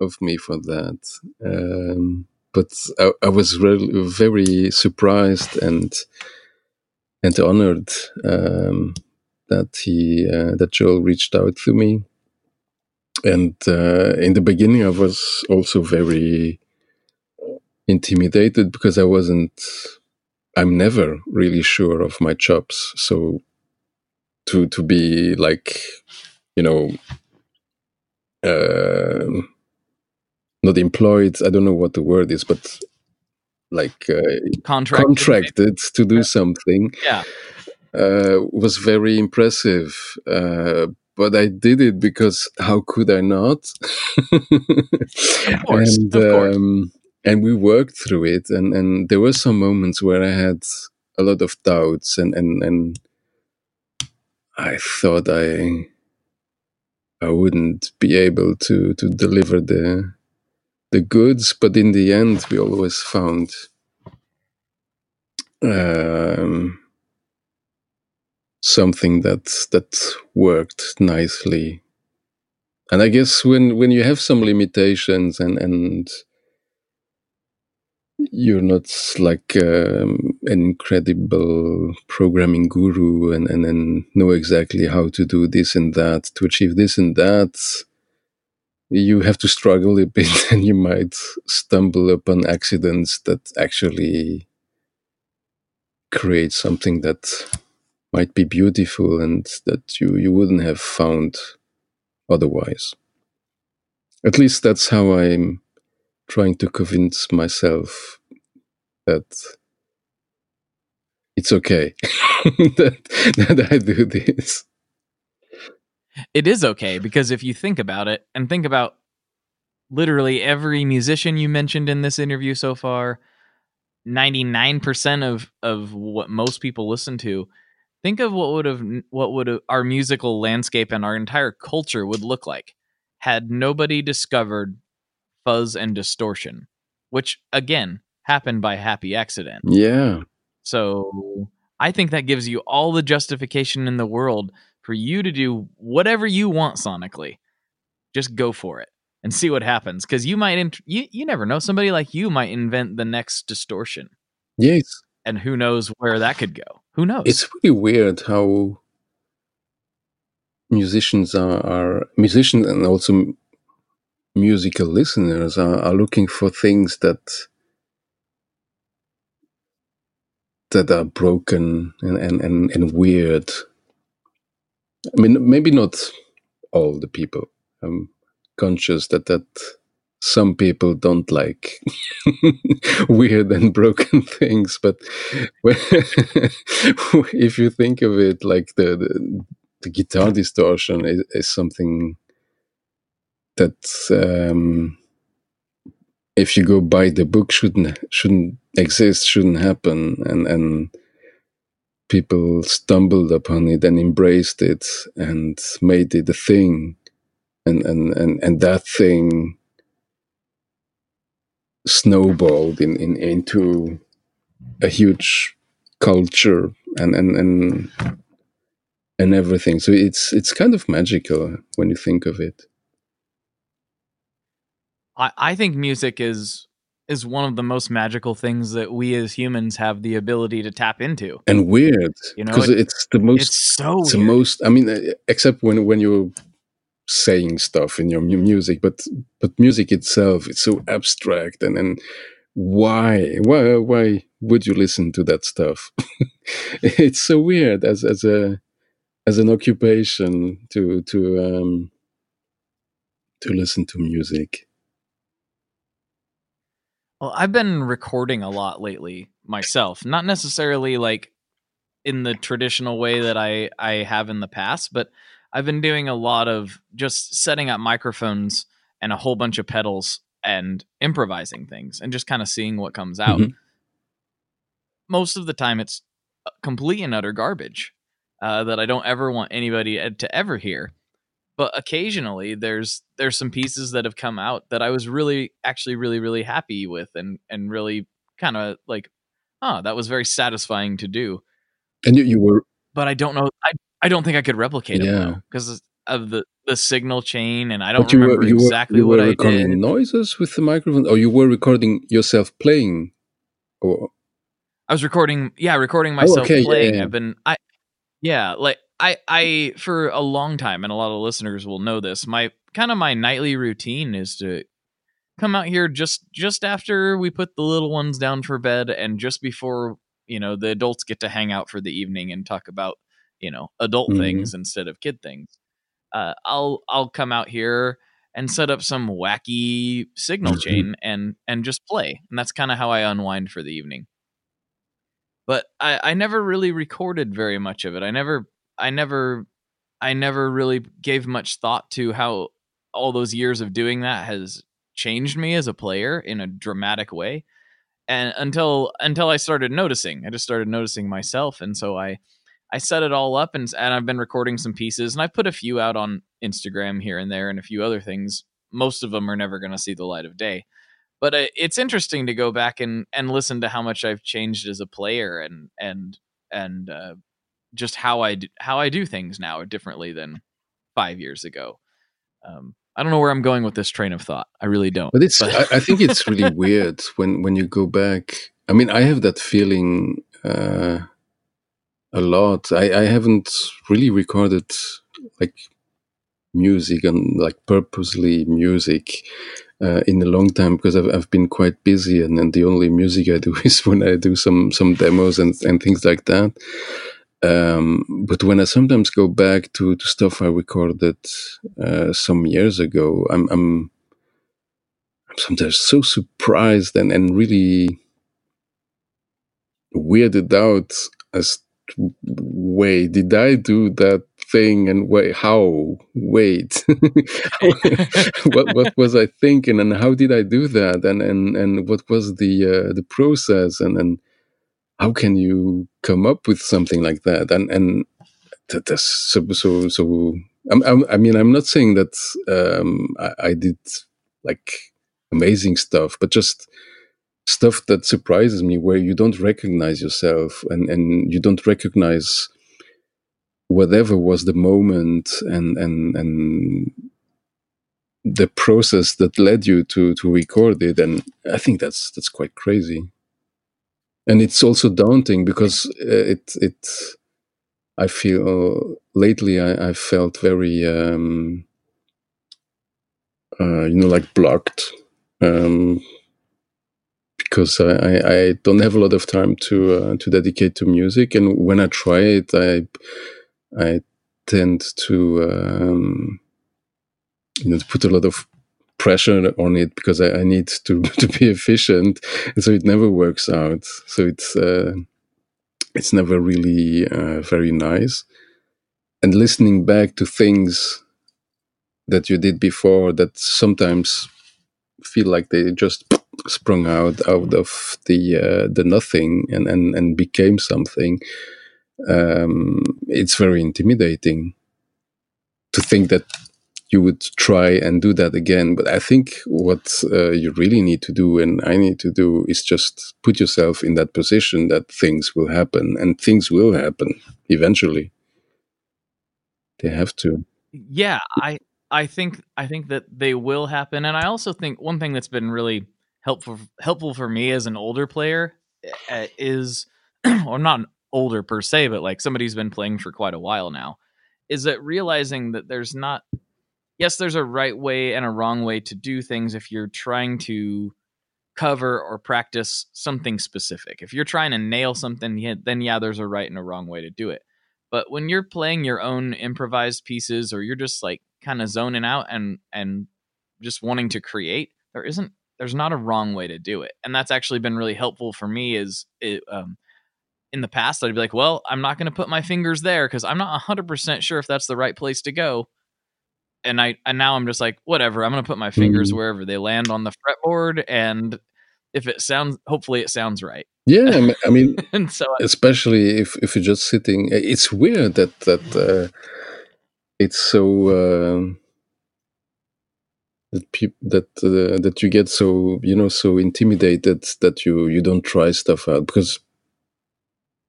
of me for that. Um, but I, I was really very surprised and and honored um, that he uh, that joel reached out to me and uh, in the beginning, I was also very intimidated because I wasn't. I'm never really sure of my chops. So to to be like, you know, uh, not employed. I don't know what the word is, but like uh, contracted, contracted to do something. Yeah. Uh, was very impressive. Uh, but I did it because how could I not? of course, and. Um, and we worked through it, and, and there were some moments where I had a lot of doubts, and, and, and I thought I I wouldn't be able to to deliver the the goods, but in the end, we always found um, something that that worked nicely. And I guess when when you have some limitations and and you're not like um, an incredible programming guru and, and and know exactly how to do this and that to achieve this and that you have to struggle a bit and you might stumble upon accidents that actually create something that might be beautiful and that you, you wouldn't have found otherwise. At least that's how I'm trying to convince myself that it's okay that, that I do this. It is okay because if you think about it and think about literally every musician you mentioned in this interview so far, 99% of, of what most people listen to think of what would have what would our musical landscape and our entire culture would look like had nobody discovered fuzz and distortion which again happened by happy accident. Yeah. So i think that gives you all the justification in the world for you to do whatever you want sonically just go for it and see what happens because you might int- you, you never know somebody like you might invent the next distortion yes and who knows where that could go who knows? It's really weird how musicians are, are musicians and also musical listeners are, are looking for things that that are broken and, and, and, and weird. I mean, maybe not all the people. I'm conscious that that some people don't like weird and broken things but if you think of it like the, the, the guitar distortion is, is, something that um, if you go buy the book shouldn't shouldn't exist, shouldn't happen, and and people stumbled upon it and embraced it and made it a thing, and and and and that thing snowballed in, in into a huge culture and and and and everything. So it's it's kind of magical when you think of it. I, I think music is is one of the most magical things that we as humans have the ability to tap into. And weird, you know, because it, it's the most. It's so. It's the most. I mean, except when when you're saying stuff in your music, but but music itself it's so abstract and and why why why would you listen to that stuff? it's so weird as as a as an occupation to to um to listen to music. Well, I've been recording a lot lately myself, not necessarily like in the traditional way that I I have in the past, but I've been doing a lot of just setting up microphones and a whole bunch of pedals and improvising things and just kind of seeing what comes out. Mm-hmm. Most of the time, it's uh, complete and utter garbage uh, that I don't ever want anybody to ever hear but occasionally there's there's some pieces that have come out that I was really actually really really happy with and and really kind of like oh that was very satisfying to do and you, you were but I don't know I I don't think I could replicate yeah. it because of the the signal chain and I don't but remember you were, exactly you were what recording I did noises with the microphone or you were recording yourself playing or I was recording yeah recording oh, myself oh, okay. playing yeah, yeah. I've been I yeah like I I for a long time, and a lot of listeners will know this. My kind of my nightly routine is to come out here just just after we put the little ones down for bed, and just before you know the adults get to hang out for the evening and talk about you know adult mm-hmm. things instead of kid things. Uh, I'll I'll come out here and set up some wacky signal mm-hmm. chain and and just play, and that's kind of how I unwind for the evening but I, I never really recorded very much of it. I never I never I never really gave much thought to how all those years of doing that has changed me as a player in a dramatic way. And until until I started noticing, I just started noticing myself, and so I I set it all up, and and I've been recording some pieces, and I put a few out on Instagram here and there, and a few other things. Most of them are never going to see the light of day, but uh, it's interesting to go back and and listen to how much I've changed as a player, and and and uh, just how I do, how I do things now differently than five years ago. Um, I don't know where I'm going with this train of thought. I really don't. But it's but. I, I, think it's really weird when when you go back. I mean, I have that feeling uh, a lot. I, I haven't really recorded like music and like purposely music uh, in a long time because I've, I've been quite busy and, and the only music I do is when I do some some demos and, and things like that. Um, but when I sometimes go back to, to stuff I recorded uh, some years ago, I'm, I'm, I'm sometimes so surprised and, and really weirded out as to, wait, did I do that thing? And wait, how? Wait, what what was I thinking? And how did I do that? And and and what was the uh, the process? And and how can you come up with something like that? And and that, that's so so so. I'm, I'm, i mean, I'm not saying that um, I, I did like amazing stuff, but just stuff that surprises me where you don't recognize yourself and, and you don't recognize whatever was the moment and and and the process that led you to to record it and i think that's that's quite crazy and it's also daunting because uh, it it I feel lately I, I felt very um, uh, you know like blocked um, because I, I don't have a lot of time to uh, to dedicate to music. And when I try it I I tend to um, you know to put a lot of pressure on it because I, I, need to to be efficient, and so it never works out. So it's uh, it's never really uh, very nice. And listening back to things that you did before that sometimes feel like they just sprung out out of the uh, the nothing and, and and became something um, it's very intimidating to think that you would try and do that again. But i think what uh, you really need to do and i need to do is just put yourself in that position that things will happen and things will happen eventually. They have to. Yeah i i think i think that they will happen. And i also think one thing that's been really helpful helpful for me as an older player uh, is or not older per se but like somebody who's been playing for quite a while now is that realizing that there's not yes there's a right way and a wrong way to do things if you're trying to cover or practice something specific. If you're trying to nail something then yeah there's a right and a wrong way to do it. But when you're playing your own improvised pieces or you're just like kind of zoning out and and just wanting to create there isn't there's not a wrong way to do it. And that's actually been really helpful for me is it, um, in the past i'd be like well i'm not going to put my fingers there because i'm not 100% sure if that's the right place to go and i and now i'm just like whatever i'm going to put my fingers mm-hmm. wherever they land on the fretboard and if it sounds hopefully it sounds right yeah i mean and so especially if if you're just sitting it's weird that that uh, it's so uh, that people that uh, that you get so you know so intimidated that you you don't try stuff out because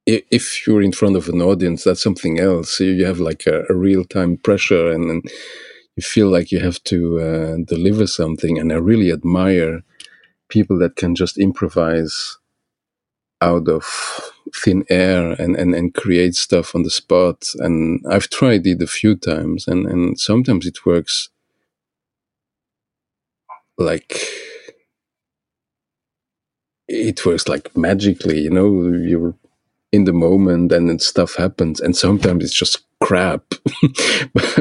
if you're in front of an audience that's something else you have like a, a real time pressure and, and, you feel like you have to uh, deliver something and i really admire people that can just improvise out of thin air and, and, and create stuff on the spot. And I've tried it a few times, and, and sometimes it works like it works like magically, you know, you're in the moment and then stuff happens. And sometimes it's just crap. but,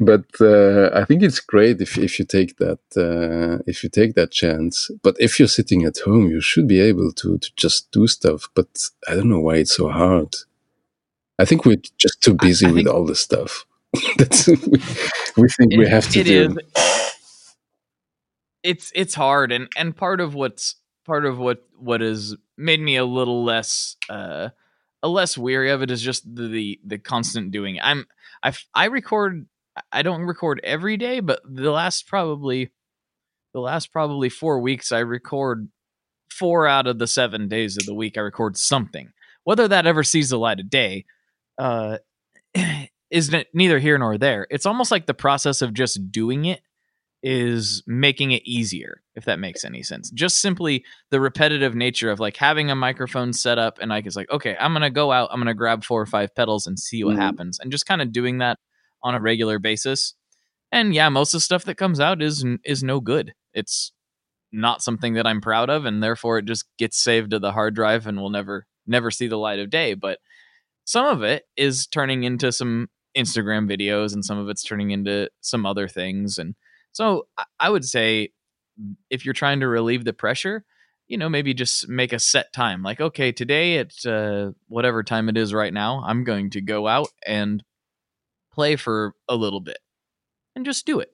but uh, I think it's great if, if you take that uh, if you take that chance. But if you're sitting at home, you should be able to to just do stuff. But I don't know why it's so hard. I think we're just too busy I, I with all the stuff. That's we, we think it, we have to do. Is. It's it's hard, and and part of what's part of what what has made me a little less. Uh, less weary of it is just the the, the constant doing. I'm I I record I don't record every day, but the last probably the last probably 4 weeks I record 4 out of the 7 days of the week I record something. Whether that ever sees the light of day uh is neither here nor there. It's almost like the process of just doing it is making it easier if that makes any sense. Just simply the repetitive nature of like having a microphone set up and like it's like okay i'm gonna go out i'm gonna grab four or five pedals and see what mm. happens and just kind of doing that on a regular basis. And yeah most of the stuff that comes out is is no good. It's not something that i'm proud of and therefore it just gets saved to the hard drive and will never never see the light of day. But some of it is turning into some instagram videos and some of it's turning into some other things and so I would say if you're trying to relieve the pressure, you know, maybe just make a set time. Like, okay, today at uh, whatever time it is right now, I'm going to go out and play for a little bit and just do it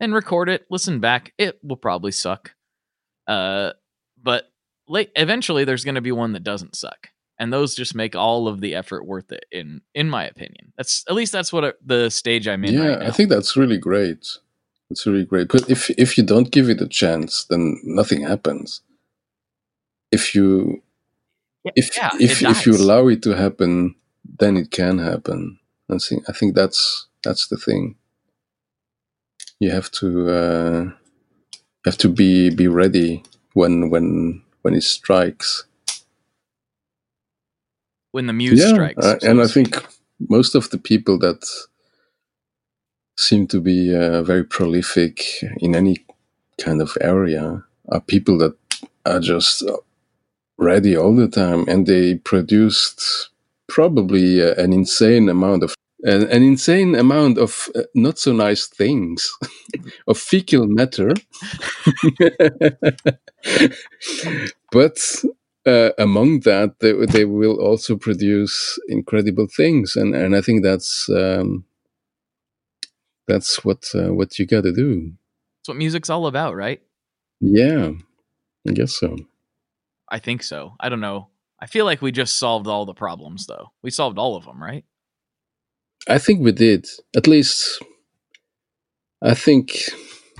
and record it, listen back. It will probably suck. Uh, but late, eventually there's going to be one that doesn't suck. And those just make all of the effort worth it in in my opinion. That's at least that's what a, the stage I'm in yeah, right I think that's really great. It's really great. But if if you don't give it a chance, then nothing happens. If you if yeah, if if you allow it to happen, then it can happen. I think I think that's that's the thing. You have to uh, have to be be ready when when when it strikes. When the muse yeah, strikes, uh, and I think most of the people that seem to be uh, very prolific in any kind of area are people that are just ready all the time and they produced probably uh, an insane amount of an, an insane amount of uh, not so nice things of fecal matter. But uh, among that they, they will also produce incredible things and, and i think that's um, that's what uh, what you got to do. That's what music's all about, right? Yeah, I guess so. I think so. I don't know. I feel like we just solved all the problems, though. We solved all of them, right? I think we did. At least, I think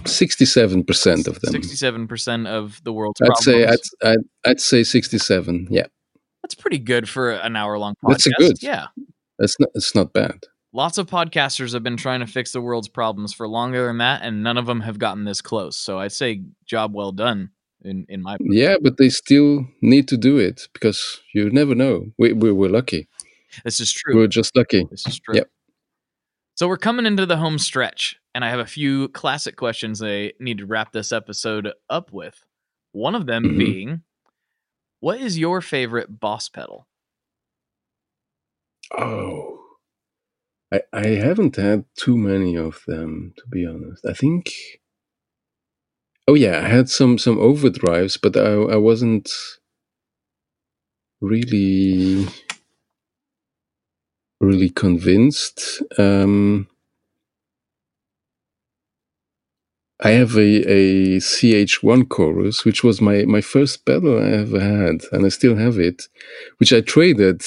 sixty-seven percent of them. Sixty-seven percent of the world's I'd problems. say I'd, I'd I'd say sixty-seven. Yeah, That's pretty good for an hour-long podcast. That's a good. Yeah. that's not it's not bad. Lots of podcasters have been trying to fix the world's problems for longer than that, and none of them have gotten this close. So I'd say job well done in in my Yeah, but they still need to do it because you never know. We we were lucky. This is true. We were just lucky. This is true. Yep. So we're coming into the home stretch, and I have a few classic questions I need to wrap this episode up with. One of them Mhm. being, what is your favorite boss pedal? Oh, I I haven't had too many of them to be honest. I think. Oh yeah, I had some some overdrives, but I I wasn't really really convinced. Um, I have a, a CH1 chorus, which was my, my first pedal I ever had, and I still have it, which I traded,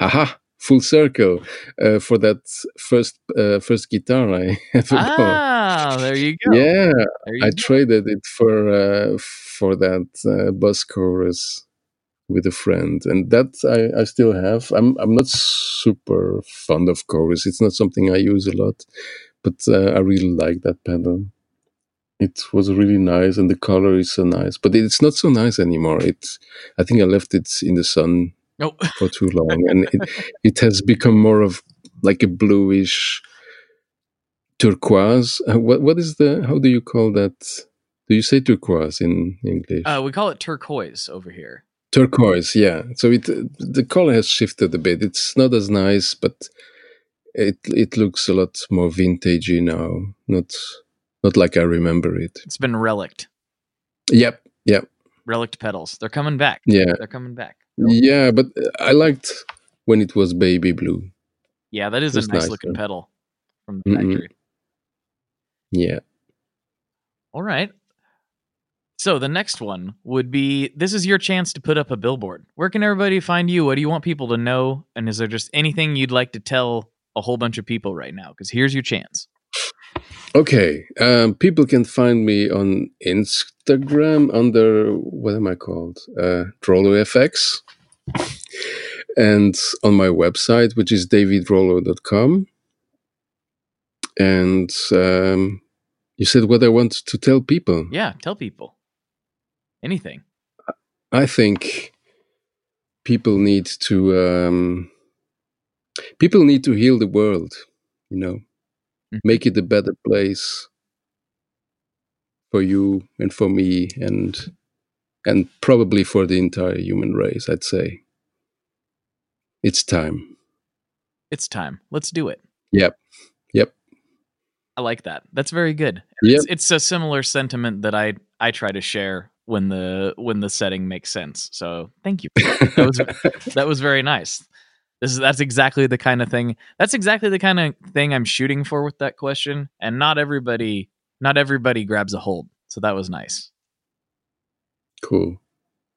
haha, full circle, uh, for that first uh, first guitar I ever bought. Ah, there you go. Yeah, you I go. traded it for uh, for that uh, Boss chorus with a friend, and that I, I still have. I'm I'm not super fond of chorus. It's not something I use a lot, but uh, I really like that pedal. It was really nice, and the color is so nice. But it's not so nice anymore. It, I think I left it in the sun Oh, for too long, and it, it has become more of like a bluish turquoise. Uh, what what is the? How do you call that? Do you say turquoise in English? uh, we call it turquoise over here. turquoise, yeah. So it the color has shifted a bit. It's not as nice, but it it looks a lot more vintagey now. Not not like I remember it. It's been relict. Yep, yep, Relict pedals. They're coming back. yeah, They're coming back. Yeah. But I liked when it was baby blue. Yeah, that is a nice nice, looking though. pedal from the Mhm. factory. Yeah. All right. So the next one would be this is your chance to put up a billboard. Where can everybody find you? What do you want people to know? And is there just anything you'd like to tell a whole bunch of people right now? Because here's your chance. Okay, um, people can find me on Instagram under what am I called? Uh, DroloFX, and on my website, which is davidrolo.com. And um, you said what I want to tell people. Yeah, tell people anything. I think people need to um, people need to heal the world. You know. Mm-hmm. make it a better place for you and for me and and probably for the entire human race. I'd say it's time. It's time. Let's do it. Yep. Yep. I like that. That's very good. Yep. It's, it's a similar sentiment that I I try to share when the when the setting makes sense. So thank you. That was that was very nice. This is that's exactly the kind of thing. That's exactly the kind of thing I'm shooting for with that question. And not everybody not everybody grabs a hold. So that was nice. cool.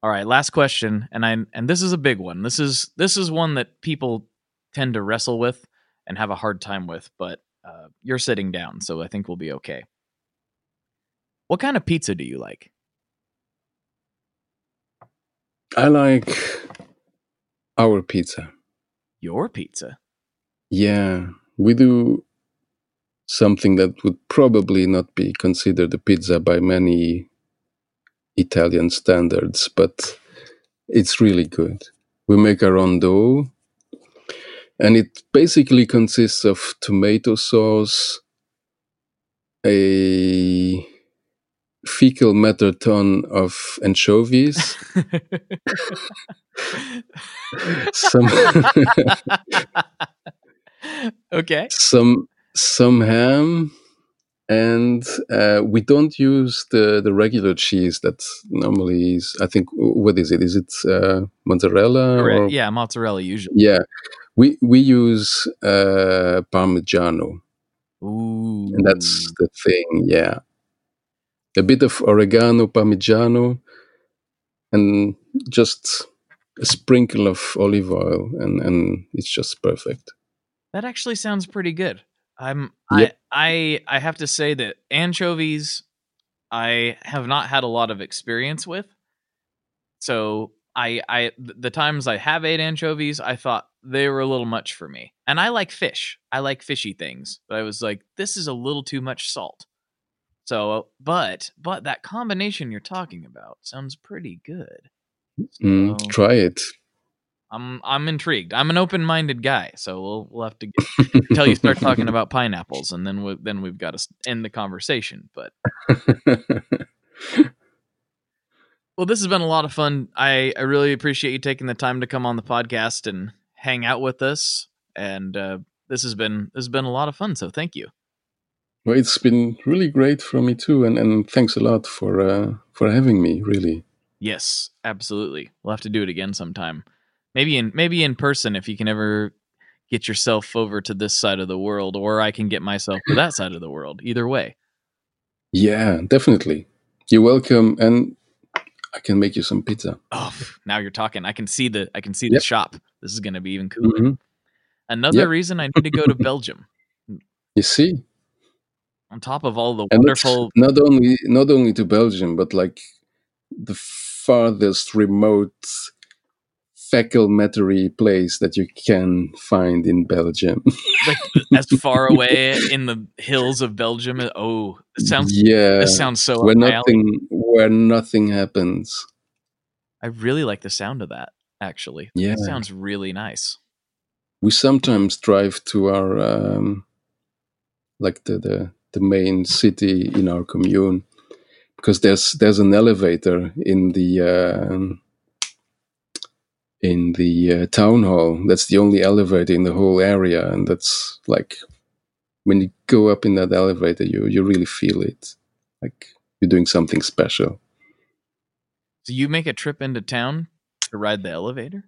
All right, last question, and I and this is a big one. This is this is one that people tend to wrestle with and have a hard time with, but uh, you're sitting down, so I think we'll be okay. What kind of pizza do you like? I like our pizza. Your pizza. Yeah, we do something that would probably not be considered a pizza by many Italian standards, but it's really good. We make our own dough, and it basically consists of tomato sauce, a fecal matter ton of anchovies, some okay. some some ham and uh, we don't use the the regular cheese that normally is i think what is it is it uh, mozzarella or Yeah, mozzarella usually. yeah we we use uh, parmigiano Ooh. and that's the thing. Yeah, a bit of oregano, parmigiano, and just a sprinkle of olive oil, and and it's just perfect. That actually sounds pretty good. I'm Yep. I I I have to say that anchovies I have not had a lot of experience with. So I I the times I have ate anchovies, I thought they were a little much for me. And I like fish. I like fishy things. But I was like this is a little too much salt. So but but that combination you're talking about sounds pretty good. Mm, So- try it. I'm I'm intrigued. I'm an open-minded guy, so we'll we'll have to get until you start talking about pineapples, and then we, then we've got to end the conversation. But well, this has been a lot of fun. I I really appreciate you taking the time to come on the podcast and hang out with us. And uh, this has been this has been a lot of fun. So thank you. Well, it's been really great for me too, and, and thanks a lot for uh, for having me. Really. Yes, absolutely. We'll have to do it again sometime. Maybe in maybe in person if you can ever get yourself over to this side of the world, or I can get myself to that side of the world. Either way. Yeah, definitely. You're welcome, and I can make you some pizza. Oh, now you're talking. I can see the I can see the shop. This is going to be even cooler. Mhm. Another Yep. reason I need to go to Belgium. You see, On top of all the and wonderful not only not only to Belgium, but like the farthest remote fecal mattery place that you can find in Belgium. like as far away in the hills of Belgium. Oh, this sounds yeah, this sounds so where up my alley. nothing where nothing happens. I really like the sound of that. Actually, Yeah. it sounds really nice. We sometimes drive to our um, like the, the the main city in our commune because there's there's an elevator in the um, in the uh, town hall. That's the only elevator in the whole area, and that's like when you go up in that elevator, you you really feel it, like you're doing something special. So you make a trip into town to ride the elevator?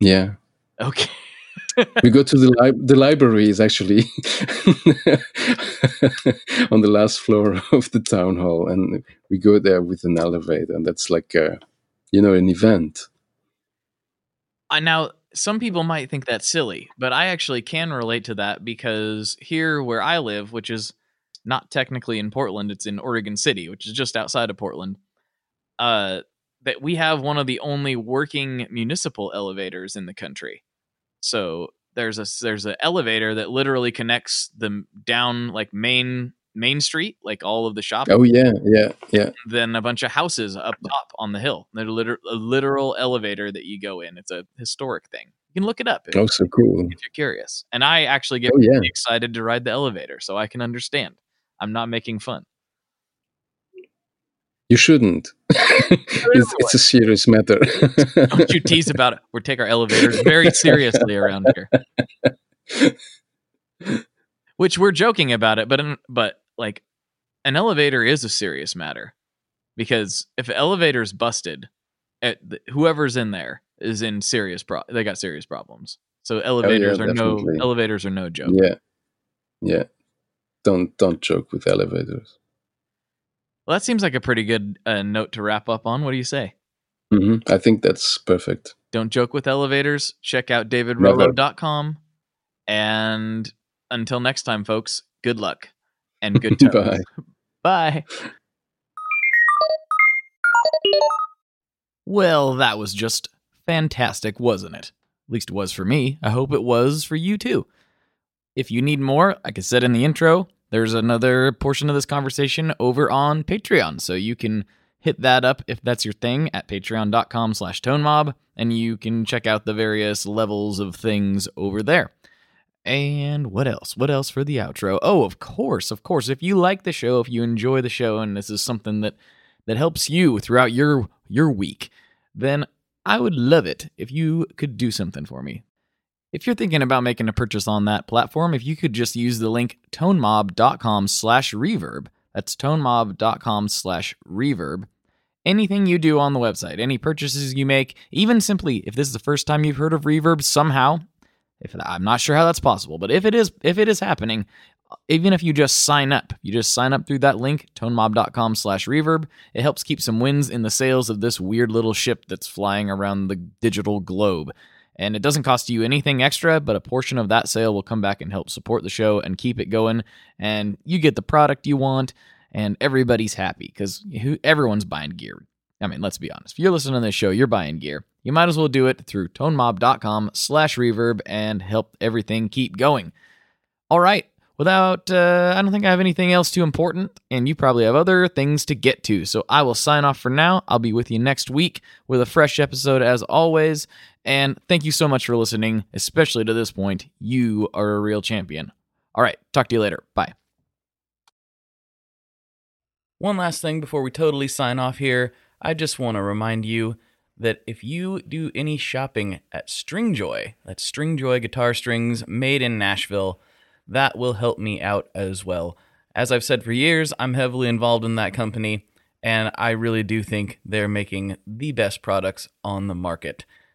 Yeah. Okay. We go to the li- the library is actually on the last floor of the town hall and we go there with an elevator and that's like a, you know an event I now some people might think that's silly, but I actually can relate to that because here where I live, which is not technically in Portland, it's in Oregon City, which is just outside of Portland. Uh that we have one of the only working municipal elevators in the country. So there's a there's an elevator that literally connects them down like main main street, like all of the shops oh yeah yeah yeah then a bunch of houses up top on the hill. They're liter- a literal elevator that you go in. It's a historic thing. You can look it up if, oh so cool if you're curious. And I actually get oh yeah really excited to ride the elevator, so I can understand. I'm not making fun. You shouldn't it's, it's a serious matter Don't you tease about it. We take our elevators very seriously around here. Which we're joking about it, but but like an elevator is a serious matter because if an elevator's busted, eh, it, whoever's in there is in serious pro. They got serious problems. So elevators are no elevators are no joke. yeah yeah don't don't joke with elevators Well, that seems like a pretty good uh, note to wrap up on. What do you say? hmm i think that's perfect Don't joke with elevators. Check out Never. davidrolo.com. And until next time, folks, good luck and good. Bye. Bye. Well, that was just fantastic, wasn't it? At least it was for me. I hope it was for you too. If you need more, like I said in the intro, there's another portion of this conversation over on Patreon. So you can hit that up if that's your thing at patreon.com slash tonemob, and you can check out the various levels of things over there. And what else? What else for the outro? Oh, of course, of course. If you like the show, if you enjoy the show, and this is something that that helps you throughout your your week, then I would love it if you could do something for me. If you're thinking about making a purchase on that platform, if you could just use the link tonemob.com slash reverb, that's tonemob.com slash reverb, anything you do on the website, any purchases you make, even simply if this is the first time you've heard of reverb somehow, if I'm not sure how that's possible, but if it is if it is happening, even if you just sign up, you just sign up through that link, tonemob.com slash reverb. It helps keep some wins in the sails of this weird little ship that's flying around the digital globe. And it doesn't cost you anything extra, but a portion of that sale will come back and help support the show and keep it going. And you get the product you want, and everybody's happy because everyone's buying gear. I mean, let's be honest. If you're listening to this show, you're buying gear. You might as well do it through tonemob.com slash reverb and help everything keep going. All right. Without, uh, I don't think I have anything else too important, and you probably have other things to get to. So I will sign off for now. I'll be with you next week with a fresh episode as always. And thank you so much for listening, especially to this point. You are a real champion. All right. Talk to you later. Bye. One last thing before we totally sign off here. I just want to remind you that if you do any shopping at Stringjoy, that's Stringjoy guitar strings made in Nashville, that will help me out as well. As I've said for years, I'm heavily involved in that company, and I really do think they're making the best products on the market.